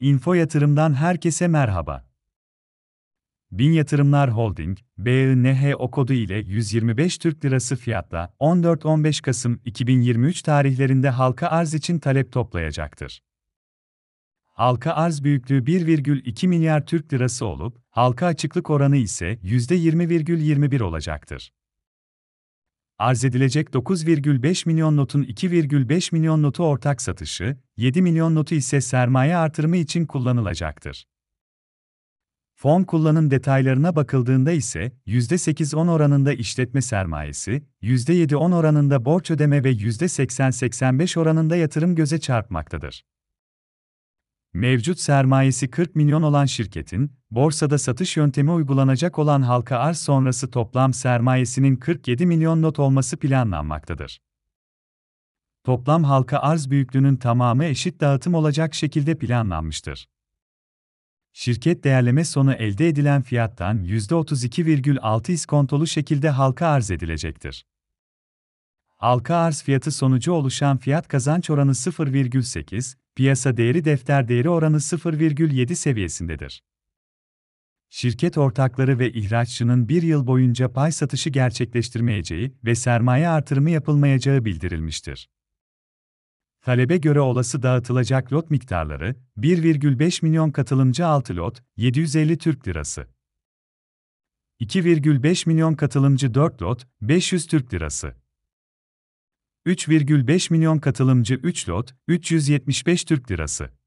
Info Yatırım'dan herkese merhaba. Bin Yatırımlar Holding, BINH kodu ile 125 Türk Lirası fiyatla 14-15 Kasım 2023 tarihlerinde halka arz için talep toplayacaktır. Halka arz büyüklüğü 1,2 milyar Türk Lirası olup, halka açıklık oranı ise %20,21 olacaktır. Arz edilecek 9,5 milyon notun 2,5 milyon notu ortak satışı, 7 milyon notu ise sermaye artırımı için kullanılacaktır. Fon kullanım detaylarına bakıldığında ise %8-10 oranında işletme sermayesi, %7-10 oranında borç ödeme ve %80-85 oranında yatırım göze çarpmaktadır. Mevcut sermayesi 40 milyon olan şirketin, borsada satış yöntemi uygulanacak olan halka arz sonrası toplam sermayesinin 47 milyon not olması planlanmaktadır. Toplam halka arz büyüklüğünün tamamı eşit dağıtım olacak şekilde planlanmıştır. Şirket değerleme sonu elde edilen fiyattan %32,6 iskontolu şekilde halka arz edilecektir. Halka arz fiyatı sonucu oluşan fiyat kazanç oranı 0,8, piyasa değeri defter değeri oranı 0,7 seviyesindedir. Şirket ortakları ve ihraççının bir yıl boyunca pay satışı gerçekleştirmeyeceği ve sermaye artırımı yapılmayacağı bildirilmiştir. Talebe göre olası dağıtılacak lot miktarları, 1,5 milyon katılımcı 6 lot, 750 Türk Lirası. 2,5 milyon katılımcı 4 lot, 500 Türk Lirası. 3,5 milyon katılımcı 3 lot, 375 Türk Lirası.